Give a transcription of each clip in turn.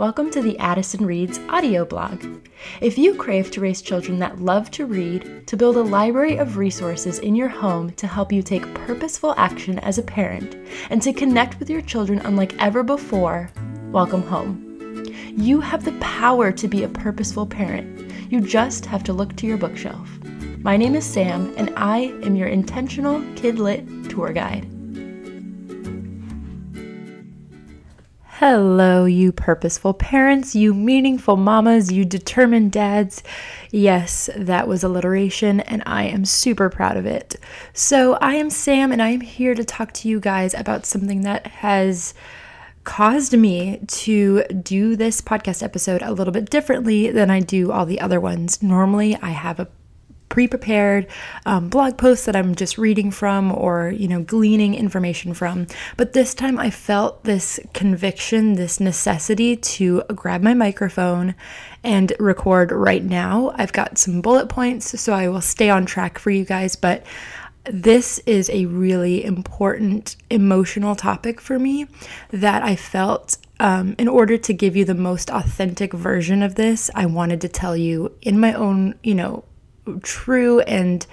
welcome to the Addison Reads audio blog. If you crave to raise children that love to read, to build a library of resources in your home to help you take purposeful action as a parent, and to connect with your children unlike ever before, welcome home. You have the power to be a purposeful parent. You just have to look to your bookshelf. My name is Sam, and I am your intentional kidlit tour guide. Hello, you purposeful parents, you meaningful mamas, you determined dads. Yes, that was alliteration, and I am super proud of it. So, I am Sam, and I am here to talk to you guys about something that has caused me to do this podcast episode a little bit differently than I do all the other ones. Normally, I have a pre-prepared um, blog posts that I'm just reading from or you know gleaning information from. But this time I felt this conviction this necessity to grab my microphone and record right now. I've got some bullet points so I will stay on track for you guys but this is a really important emotional topic for me that I felt um, in order to give you the most authentic version of this, I wanted to tell you in my own, you know, true and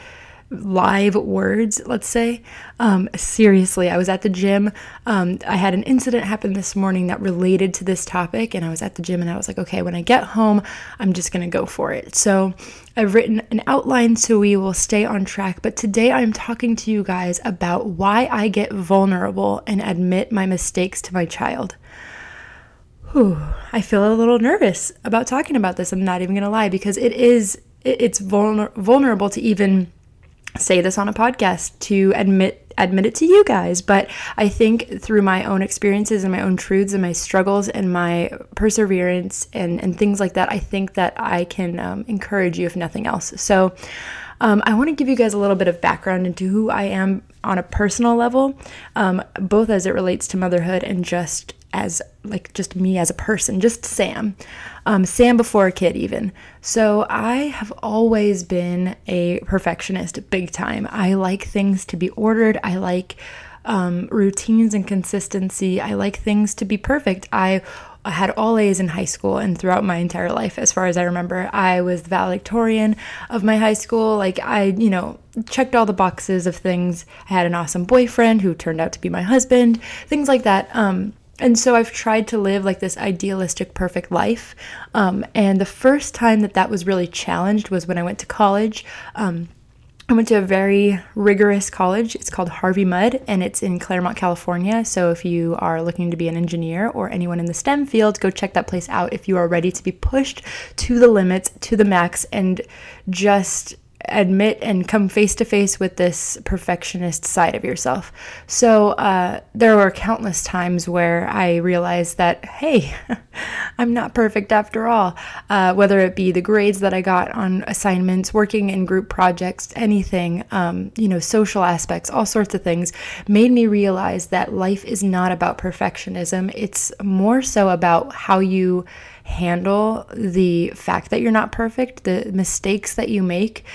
live words, let's say. Um, seriously, I was at the gym. Um, I had an incident happen this morning that related to this topic, and I was at the gym and I was like, okay, when I get home, I'm just gonna go for it. So I've written an outline so we will stay on track, but today I'm talking to you guys about why I get vulnerable and admit my mistakes to my child. Whew, I feel a little nervous about talking about this. I'm not even gonna lie because it is it's vulner- vulnerable to even say this on a podcast to admit admit it to you guys. But i think through my own experiences and my own truths and my struggles and my perseverance and and things like that i think that i can um, encourage you if nothing else. So um, I want to give you guys a little bit of background into who I am on a personal level, um, both as it relates to motherhood and just as like just me as a person, just Sam. Um, Sam before a kid, even. So I have always been a perfectionist, big time. I like things to be ordered. I like um, routines and consistency. I like things to be perfect. I I had all A's in high school and throughout my entire life, as far as I remember. I was the valedictorian of my high school. Like, I, you know, checked all the boxes of things. I had an awesome boyfriend who turned out to be my husband, things like that. Um, and so I've tried to live like this idealistic, perfect life. Um, and the first time that that was really challenged was when I went to college. Um, I went to a very rigorous college. It's called Harvey Mudd and it's in Claremont, California. So if you are looking to be an engineer or anyone in the STEM field, go check that place out if you are ready to be pushed to the limits, to the max, and just admit and come face to face with this perfectionist side of yourself. So uh, there were countless times where I realized that, hey, I'm not perfect after all. Uh, whether it be the grades that I got on assignments, working in group projects, anything, um, you know, social aspects, all sorts of things, made me realize that life is not about perfectionism. It's more so about how you handle the fact that you're not perfect, the mistakes that you make,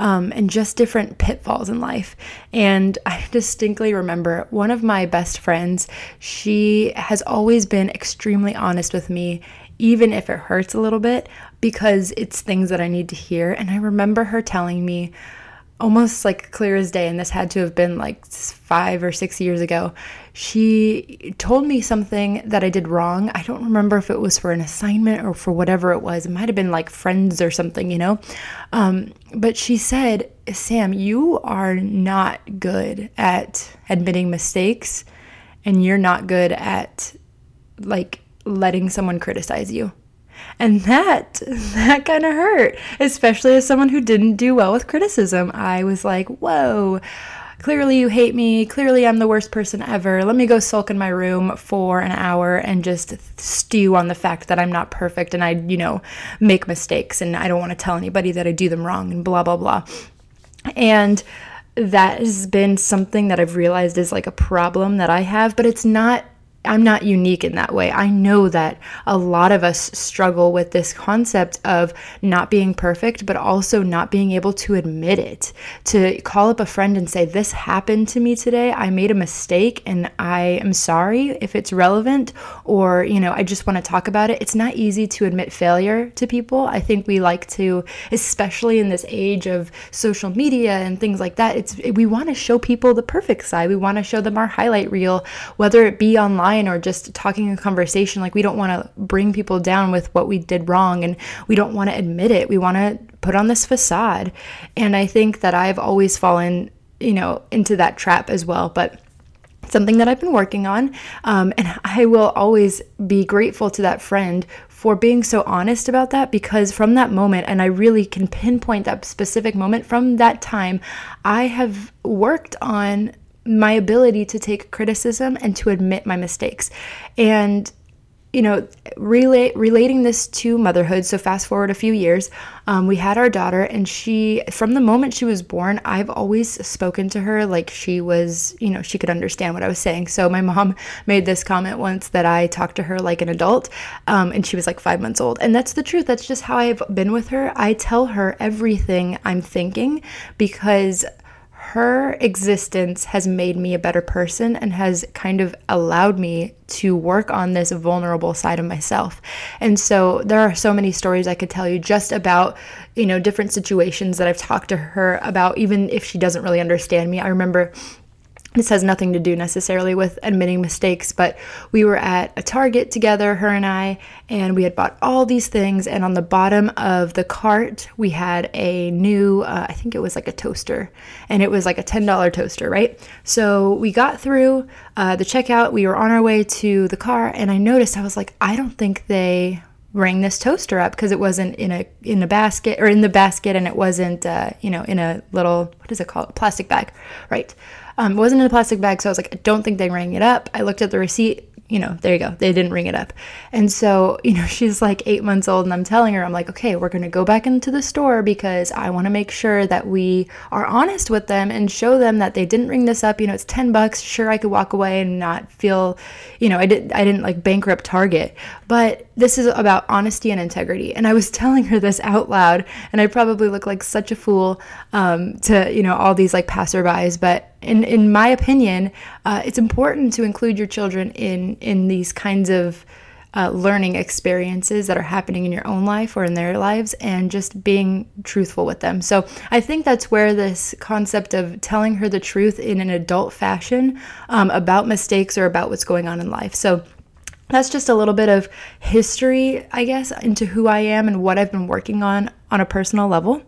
um, and just different pitfalls in life. And I distinctly remember one of my best friends, she has always been extremely honest with me. Even if it hurts a little bit, because it's things that I need to hear. And I remember her telling me, almost like clear as day, and this had to have been like five or six years ago. She told me something that I did wrong. I don't remember if it was for an assignment or for whatever it was. It might have been like friends or something, you know? Um, but she said, Sam, you are not good at admitting mistakes, and you're not good at like letting someone criticize you. And that that kind of hurt, especially as someone who didn't do well with criticism. I was like, "Whoa, clearly you hate me. Clearly I'm the worst person ever. Let me go sulk in my room for an hour and just stew on the fact that I'm not perfect and I, you know, make mistakes and I don't want to tell anybody that I do them wrong and blah blah blah." And that has been something that I've realized is like a problem that I have, but it's not I'm not unique in that way. I know that a lot of us struggle with this concept of not being perfect, but also not being able to admit it. To call up a friend and say, This happened to me today. I made a mistake and I am sorry if it's relevant, or, you know, I just want to talk about it. It's not easy to admit failure to people. I think we like to, especially in this age of social media and things like that, it's we want to show people the perfect side. We want to show them our highlight reel, whether it be online or just talking a conversation like we don't want to bring people down with what we did wrong and we don't want to admit it we want to put on this facade and i think that i've always fallen you know into that trap as well but something that I've been working on. Um, and I will always be grateful to that friend for being so honest about that because from that moment, and I really can pinpoint that specific moment from that time, I have worked on my ability to take criticism and to admit my mistakes. And you know, relate relating this to motherhood. So fast forward a few years, um, we had our daughter, and she, from the moment she was born, I've always spoken to her like she was, you know, she could understand what I was saying. So my mom made this comment once that I talked to her like an adult, um, and she was like five months old, and that's the truth. That's just how I've been with her. I tell her everything I'm thinking because her existence has made me a better person and has kind of allowed me to work on this vulnerable side of myself. And so there are so many stories I could tell you just about, you know, different situations that I've talked to her about, even if she doesn't really understand me. I remember this has nothing to do necessarily with admitting mistakes, but we were at a Target together, her and I, and we had bought all these things. And on the bottom of the cart, we had a new, uh, I think it was like a toaster, and it was like a $10 toaster, right? So we got through uh, the checkout, we were on our way to the car, and I noticed, I was like, I don't think they rang this toaster up because it wasn't in a in a basket or in the basket and it wasn't uh, you know in a little what is it called plastic bag right um, it wasn't in a plastic bag, so I was like, I don't think they rang it up. I looked at the receipt you know, there you go. They didn't ring it up. And so, you know, she's like eight months old, and I'm telling her, I'm like, okay, we're going to go back into the store because I want to make sure that we are honest with them and show them that they didn't ring this up. You know, it's 10 bucks. Sure, I could walk away and not feel, you know, I, did, I didn't like bankrupt Target, but this is about honesty and integrity. And I was telling her this out loud, and I probably look like such a fool um, to, you know, all these like passerbys, but in in my opinion, uh, it's important to include your children in in these kinds of uh, learning experiences that are happening in your own life or in their lives and just being truthful with them. So I think that's where this concept of telling her the truth in an adult fashion um, about mistakes or about what's going on in life. So that's just a little bit of history, I guess, into who I am and what I've been working on on a personal level.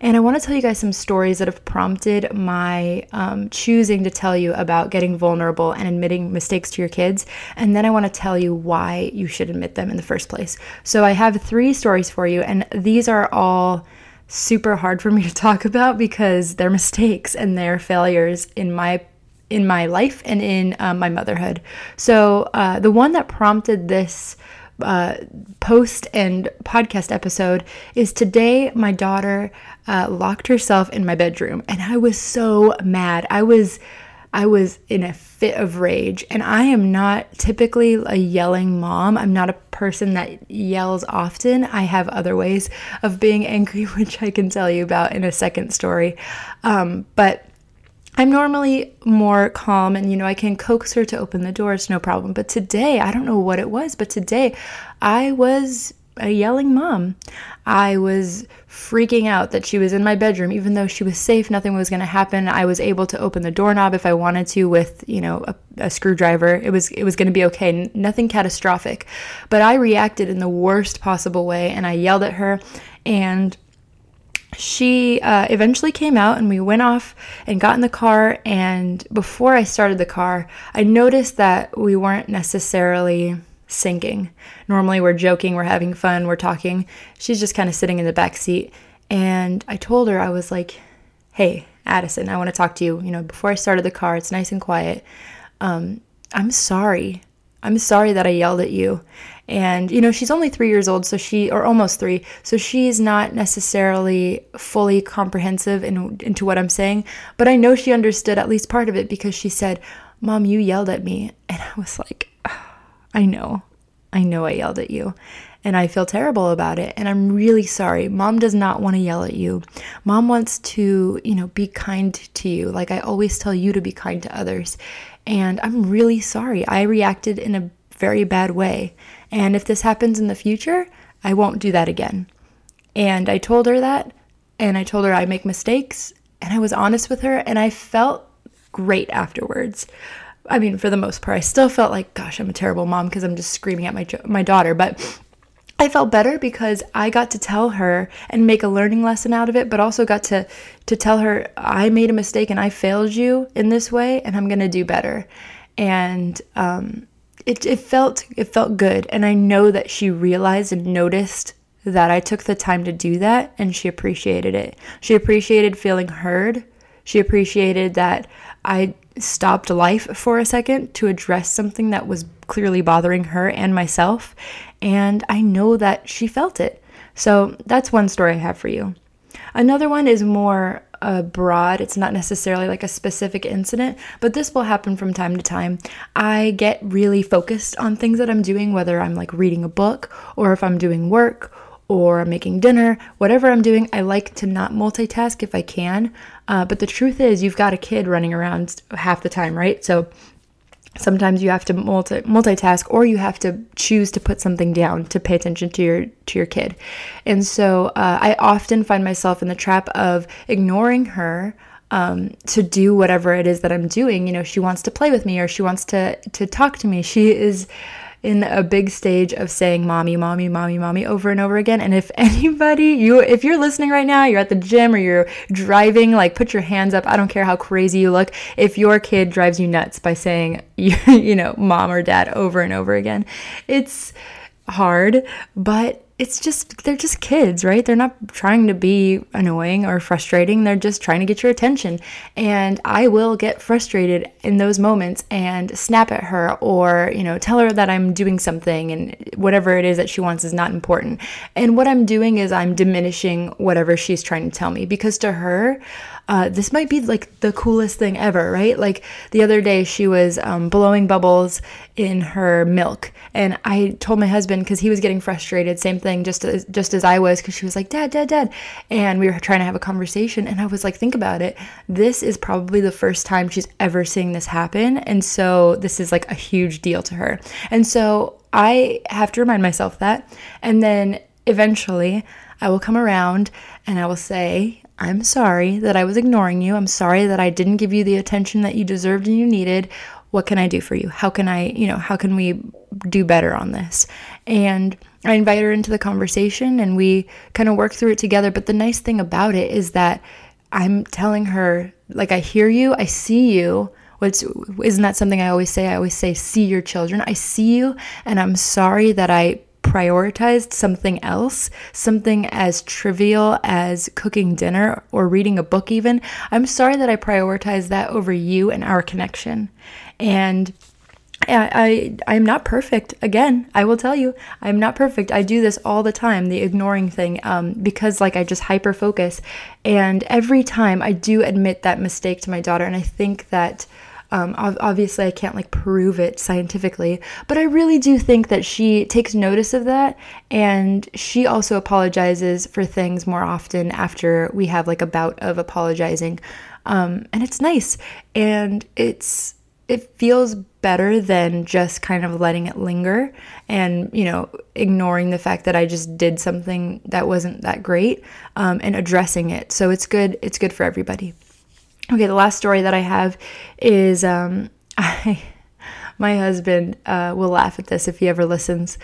And I want to tell you guys some stories that have prompted my um, choosing to tell you about getting vulnerable and admitting mistakes to your kids. And then I want to tell you why you should admit them in the first place. So I have three stories for you, and these are all super hard for me to talk about because they're mistakes and they're failures in my in my life and in um, my motherhood. So, uh, the one that prompted this uh, post and podcast episode is today my daughter uh, locked herself in my bedroom and I was so mad. I was. I was in a fit of rage, and I am not typically a yelling mom. I'm not a person that yells often. I have other ways of being angry, which I can tell you about in a second story. Um, but I'm normally more calm and, you know, I can coax her to open the doors, no problem. But today, I don't know what it was, but today I was a yelling mom. I was freaking out that she was in my bedroom, even though she was safe, nothing was going to happen. I was able to open the doorknob if I wanted to with, you know, a, a screwdriver. It was it was going to be okay, nothing catastrophic. But I reacted in the worst possible way, and I yelled at her, and she uh, eventually came out and we went off and got in the car. And before I started the car, I noticed that we weren't necessarily syncing. Normally, we're joking, we're having fun, we're talking. She's just kind of sitting in the back seat. And I told her, I was like, hey, Addison, I want to talk to you. You know, before I started the car, it's nice and quiet. Um, I'm sorry. I'm sorry that I yelled at you. And, you know, she's only three years old, so she, or almost three, so she's not necessarily fully comprehensive in, into what I'm saying. But I know she understood at least part of it because she said, Mom, you yelled at me. And I was like, I know. I know I yelled at you and I feel terrible about it and I'm really sorry. Mom does not want to yell at you. Mom wants to, you know, be kind to you. Like I always tell you to be kind to others. And I'm really sorry. I reacted in a very bad way. And if this happens in the future, I won't do that again. And I told her that and I told her I make mistakes and I was honest with her and I felt great afterwards. I mean, for the most part, I still felt like, gosh, I'm a terrible mom because I'm just screaming at my my daughter, but I felt better because I got to tell her and make a learning lesson out of it, but also got to to tell her I made a mistake and I failed you in this way, and I'm gonna do better. And um, it it felt it felt good, and I know that she realized and noticed that I took the time to do that, and she appreciated it. She appreciated feeling heard. She appreciated that I stopped life for a second to address something that was clearly bothering her and myself and I know that she felt it. So that's one story I have for you. Another one is more uh, broad. It's not necessarily like a specific incident, but this will happen from time to time. I get really focused on things that I'm doing, whether I'm like reading a book or if I'm doing work or making dinner, whatever I'm doing, I like to not multitask if I can. Uh, but the truth is, you've got a kid running around half the time, right? So sometimes you have to multi multitask or you have to choose to put something down to pay attention to your to your kid. And so uh, i often find myself in the trap of ignoring her um, to do whatever it is that i'm doing. You know she wants to play with me or she wants to to talk to me. She is in a big stage of saying mommy, mommy, mommy, mommy over and over again. And if anybody, you, if you're listening right now, you're at the gym or you're driving, like put your hands up. I don't care how crazy you look. If your kid drives you nuts by saying, you, you know, mom or dad over and over again, it's hard, but it's just they're just kids, right? They're not trying to be annoying or frustrating. They're just trying to get your attention. And I will get frustrated in those moments and snap at her or, you know, tell her that I'm doing something and whatever it is that she wants is not important. And what I'm doing is I'm diminishing whatever she's trying to tell me because to her, uh, this might be like the coolest thing ever, right? Like the other day, she was um, blowing bubbles in her milk, and I told my husband because he was getting frustrated. Same thing, just as just as I was, because she was like, "Dad, Dad, Dad," and we were trying to have a conversation, and I was like, "Think about it. This is probably the first time she's ever seeing this happen, and so this is like a huge deal to her." And so I have to remind myself that, and then eventually. I will come around and I will say, I'm sorry that I was ignoring you. I'm sorry that I didn't give you the attention that you deserved and you needed. What can I do for you? How can I, you know, how can we do better on this? And I invite her into the conversation and we kind of work through it together. But the nice thing about it is that I'm telling her, like, I hear you, I see you. What's isn't that something I always say? I always say, see your children. I see you, and I'm sorry that I prioritized something else, something as trivial as cooking dinner or reading a book, even, I'm sorry that I prioritized that over you and our connection. And I, I I'm not perfect. Again, I will tell you, I'm not perfect. I do this all the time, the ignoring thing, um, because like I just hyper focus, and every time I do admit that mistake to my daughter, and I think that um, obviously, I can't like prove it scientifically, but I really do think that she takes notice of that and she also apologizes for things more often after we have like a bout of apologizing. Um, and it's nice and it's it feels better than just kind of letting it linger and you know ignoring the fact that i just did something that wasn't that great um, and addressing it so it's good it's good for everybody Okay, the last story that I have is um, I, my husband uh, will laugh at this if he ever listens.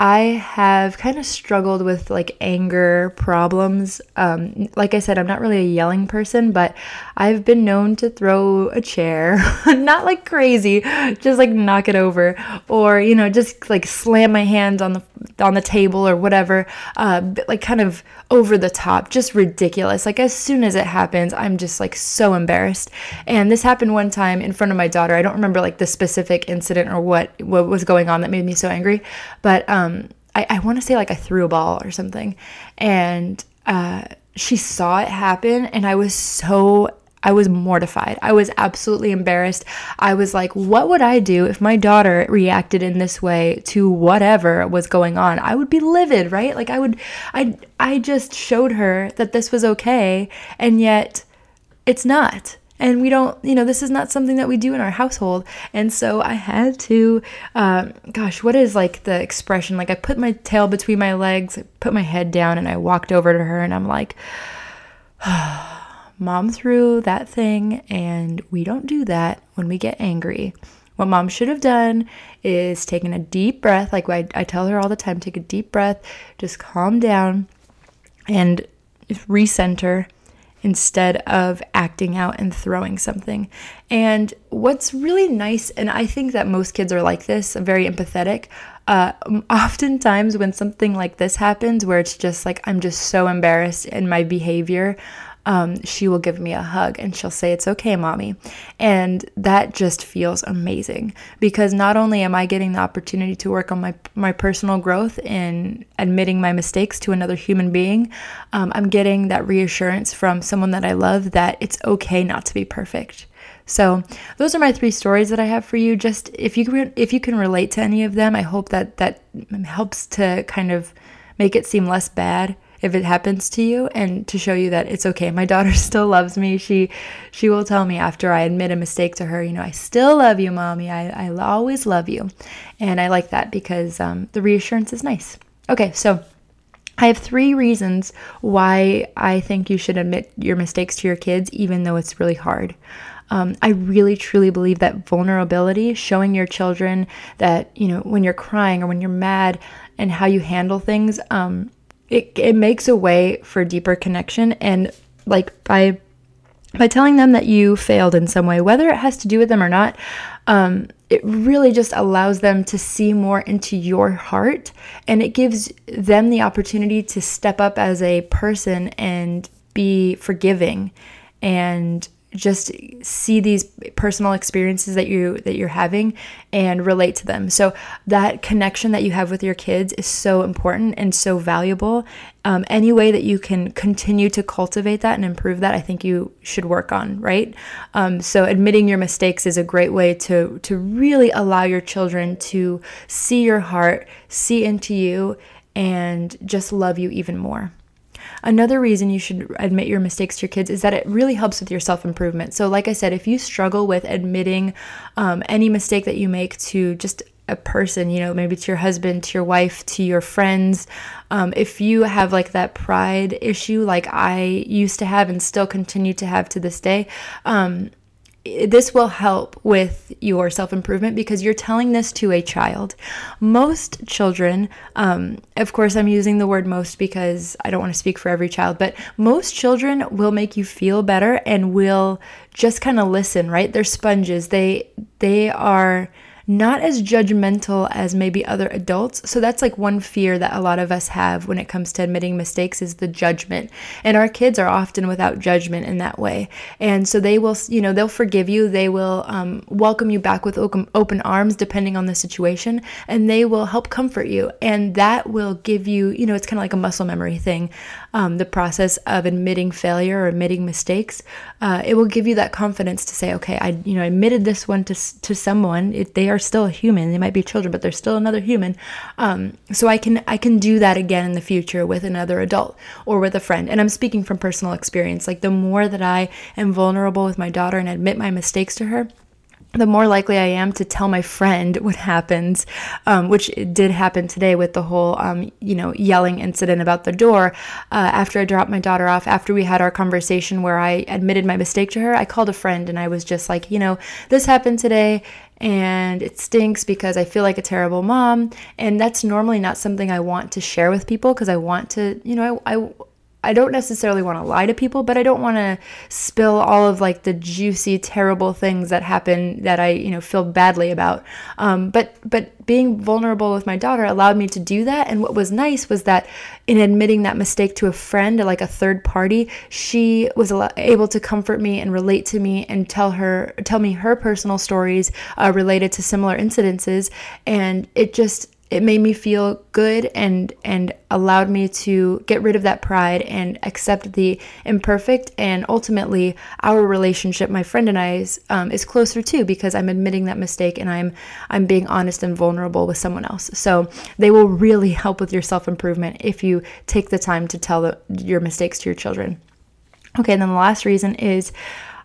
I have kind of struggled with like anger problems. Um, like I said, I'm not really a yelling person, but I've been known to throw a chair, not like crazy, just like knock it over, or you know, just like slam my hands on the on the table or whatever, uh, like kind of over the top, just ridiculous. Like as soon as it happens, I'm just like so embarrassed. And this happened one time in front of my daughter. I don't remember like the specific incident or what what was going on that made me so angry, but um, I, I want to say like I threw a ball or something, and uh, she saw it happen, and I was so I was mortified. I was absolutely embarrassed. I was like, what would I do if my daughter reacted in this way to whatever was going on? I would be livid, right? Like I would I I just showed her that this was okay and yet it's not. And we don't, you know, this is not something that we do in our household. And so I had to, um, gosh, what is like the expression? Like I put my tail between my legs, put my head down, and I walked over to her and I'm like, Mom threw that thing, and we don't do that when we get angry. What mom should have done is taken a deep breath, like I, I tell her all the time take a deep breath, just calm down and recenter instead of acting out and throwing something. And what's really nice, and I think that most kids are like this, very empathetic. Uh, oftentimes, when something like this happens, where it's just like I'm just so embarrassed in my behavior, um, she will give me a hug and she'll say, It's okay, mommy. And that just feels amazing because not only am I getting the opportunity to work on my, my personal growth in admitting my mistakes to another human being, um, I'm getting that reassurance from someone that I love that it's okay not to be perfect. So those are my three stories that I have for you. Just if you if you can relate to any of them, I hope that that helps to kind of make it seem less bad if it happens to you and to show you that it's okay. My daughter still loves me. She she will tell me after I admit a mistake to her, you know, I still love you, mommy. I, I always love you. And I like that because um, the reassurance is nice. Okay, so I have three reasons why I think you should admit your mistakes to your kids, even though it's really hard. Um, I really truly believe that vulnerability, showing your children that, you know, when you're crying or when you're mad and how you handle things, um, it, it makes a way for deeper connection. And like by by telling them that you failed in some way whether it has to do with them or not um, it really just allows them to see more into your heart. And it gives them the opportunity to step up as a person and be forgiving and just see these personal experiences that you that you're having and relate to them. So that connection that you have with your kids is so important and so valuable. Um, any way that you can continue to cultivate that and improve that i think you should work on right? Um, so admitting your mistakes is a great way to to really allow your children to see your heart see into you and just love you even more Another reason you should admit your mistakes to your kids is that it really helps with your self improvement. So, like I said, if you struggle with admitting um, any mistake that you make to just a person, you know, maybe to your husband, to your wife, to your friends. Um, if you have like that pride issue, like I used to have and still continue to have to this day, um, this will help with your self improvement because you're telling this to a child. Most children, um, of course, I'm using the word most because I don't want to speak for every child, but most children will make you feel better and will just kind of listen, right? They're sponges. They they are not as judgmental as maybe other adults. So that's like one fear that a lot of us have when it comes to admitting mistakes is the judgment. And our kids are often without judgment in that way. And so they will, you know, they'll forgive you. They will um, welcome you back with open, arms depending on the situation, and they will help comfort you. And that will give you, you know, it's kind of like a muscle memory thing. Um, the process of admitting failure or admitting mistakes, uh, it will give you that confidence to say, okay, I, you know, I admitted this one to to someone. It, they are are still a human. They might be children, but they're still another human. Um, so I can I can do that again in the future with another adult or with a friend. And I'm speaking from personal experience. Like the more that I am vulnerable with my daughter and admit my mistakes to her, the more likely I am to tell my friend what happens, um, which did happen today with the whole, um, you know, yelling incident about the door. Uh, after I dropped my daughter off, after we had our conversation where I admitted my mistake to her, I called a friend and I was just like, you know, this happened today and it stinks because I feel like a terrible mom. And that's normally not something I want to share with people because I want to, you know, I, I I don't necessarily want to lie to people, but I don't want to spill all of like the juicy, terrible things that happen that I, you know, feel badly about. Um, but but being vulnerable with my daughter allowed me to do that. And what was nice was that in admitting that mistake to a friend, like a third party, she was able to comfort me and relate to me and tell her tell me her personal stories uh, related to similar incidences, and it just it made me feel good and and allowed me to get rid of that pride and accept the imperfect and ultimately our relationship my friend and i's um, is closer too because i'm admitting that mistake and i'm i'm being honest and vulnerable with someone else. So they will really help with your self-improvement if you take the time to tell the, your mistakes to your children. Okay and then the last reason is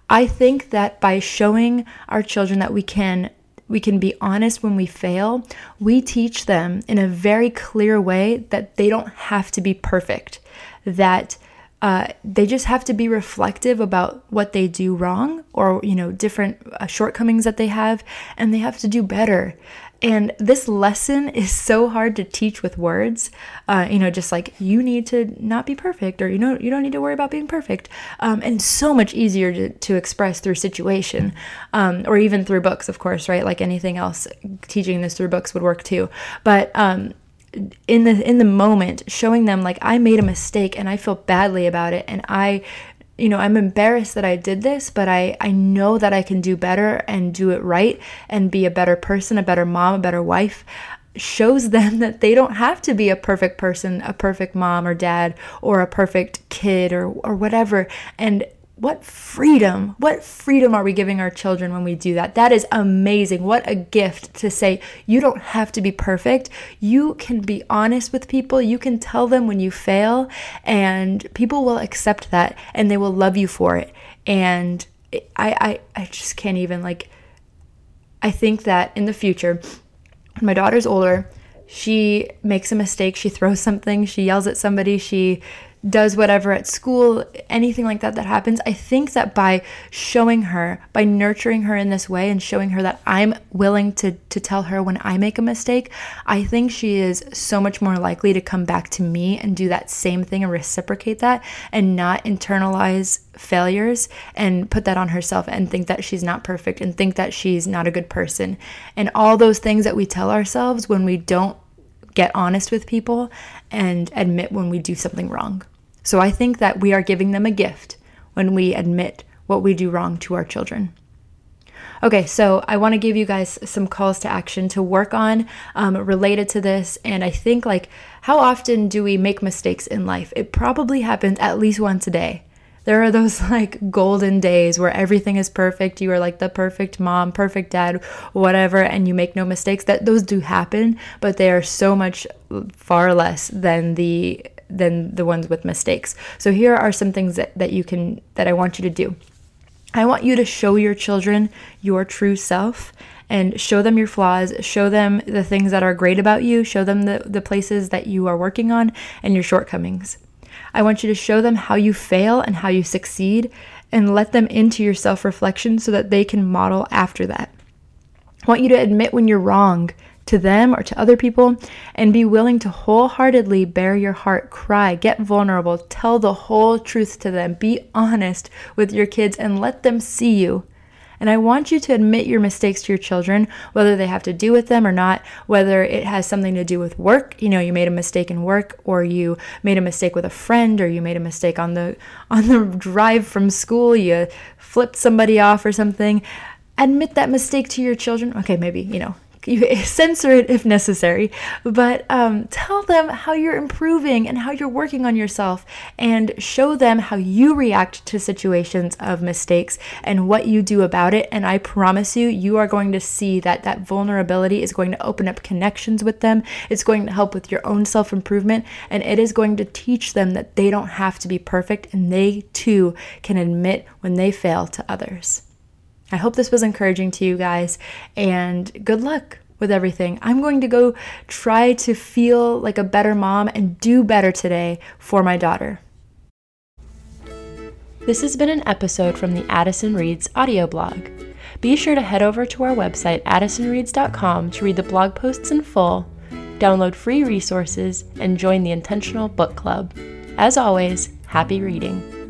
I think that by showing our children that we can we can be honest when we fail, we teach them in a very clear way that they don't have to be perfect, that uh, they just have to be reflective about what they do wrong or you know different uh, shortcomings that they have and they have to do better and this lesson is so hard to teach with words. Uh, you know, just like you need to not be perfect, or you know, you don't need to worry about being perfect. Um, and so much easier to, to express through situation, um, or even through books, of course, right? Like anything else, teaching this through books would work too. But um, in the in the moment, showing them like I made a mistake and I feel badly about it, and I you know, I'm embarrassed that I did this, but I, I know that I can do better and do it right and be a better person, a better mom, a better wife shows them that they don't have to be a perfect person, a perfect mom or dad, or a perfect kid or, or whatever. And what freedom, what freedom are we giving our children when we do that? That is amazing. What a gift to say, you don't have to be perfect. You can be honest with people. You can tell them when you fail, and people will accept that and they will love you for it. And I, I, I just can't even like, I think that in the future, when my daughter's older, she makes a mistake, she throws something, she yells at somebody, she does whatever at school, anything like that that happens, I think that by showing her, by nurturing her in this way and showing her that I'm willing to to tell her when I make a mistake, I think she is so much more likely to come back to me and do that same thing and reciprocate that and not internalize failures and put that on herself and think that she's not perfect and think that she's not a good person. And all those things that we tell ourselves when we don't get honest with people and admit when we do something wrong. So I think that we are giving them a gift when we admit what we do wrong to our children. Okay, so I want to give you guys some calls to action to work on um, related to this. And I think, like, how often do we make mistakes in life? It probably happens at least once a day. There are those like golden days where everything is perfect. You are like the perfect mom, perfect dad, whatever, and you make no mistakes. That those do happen, but they are so much far less than the than the ones with mistakes. So here are some things that, that you can that I want you to do. I want you to show your children your true self and show them your flaws, show them the things that are great about you, show them the, the places that you are working on and your shortcomings. I want you to show them how you fail and how you succeed and let them into your self reflection so that they can model after that. I want you to admit when you're wrong to them or to other people and be willing to wholeheartedly bare your heart, cry, get vulnerable, tell the whole truth to them, be honest with your kids and let them see you. And I want you to admit your mistakes to your children, whether they have to do with them or not, whether it has something to do with work, you know, you made a mistake in work or you made a mistake with a friend or you made a mistake on the on the drive from school, you flipped somebody off or something. Admit that mistake to your children. Okay, maybe, you know, you censor it if necessary, but um, tell them how you're improving and how you're working on yourself, and show them how you react to situations of mistakes and what you do about it. And I promise you, you are going to see that that vulnerability is going to open up connections with them. It's going to help with your own self improvement, and it is going to teach them that they don't have to be perfect and they too can admit when they fail to others. I hope this was encouraging to you guys, and good luck with everything. I'm going to go try to feel like a better mom and do better today for my daughter. This has been an episode from the Addison Reads audio blog. Be sure to head over to our website, addisonreads.com, to read the blog posts in full, download free resources, and join the Intentional Book Club. As always, happy reading.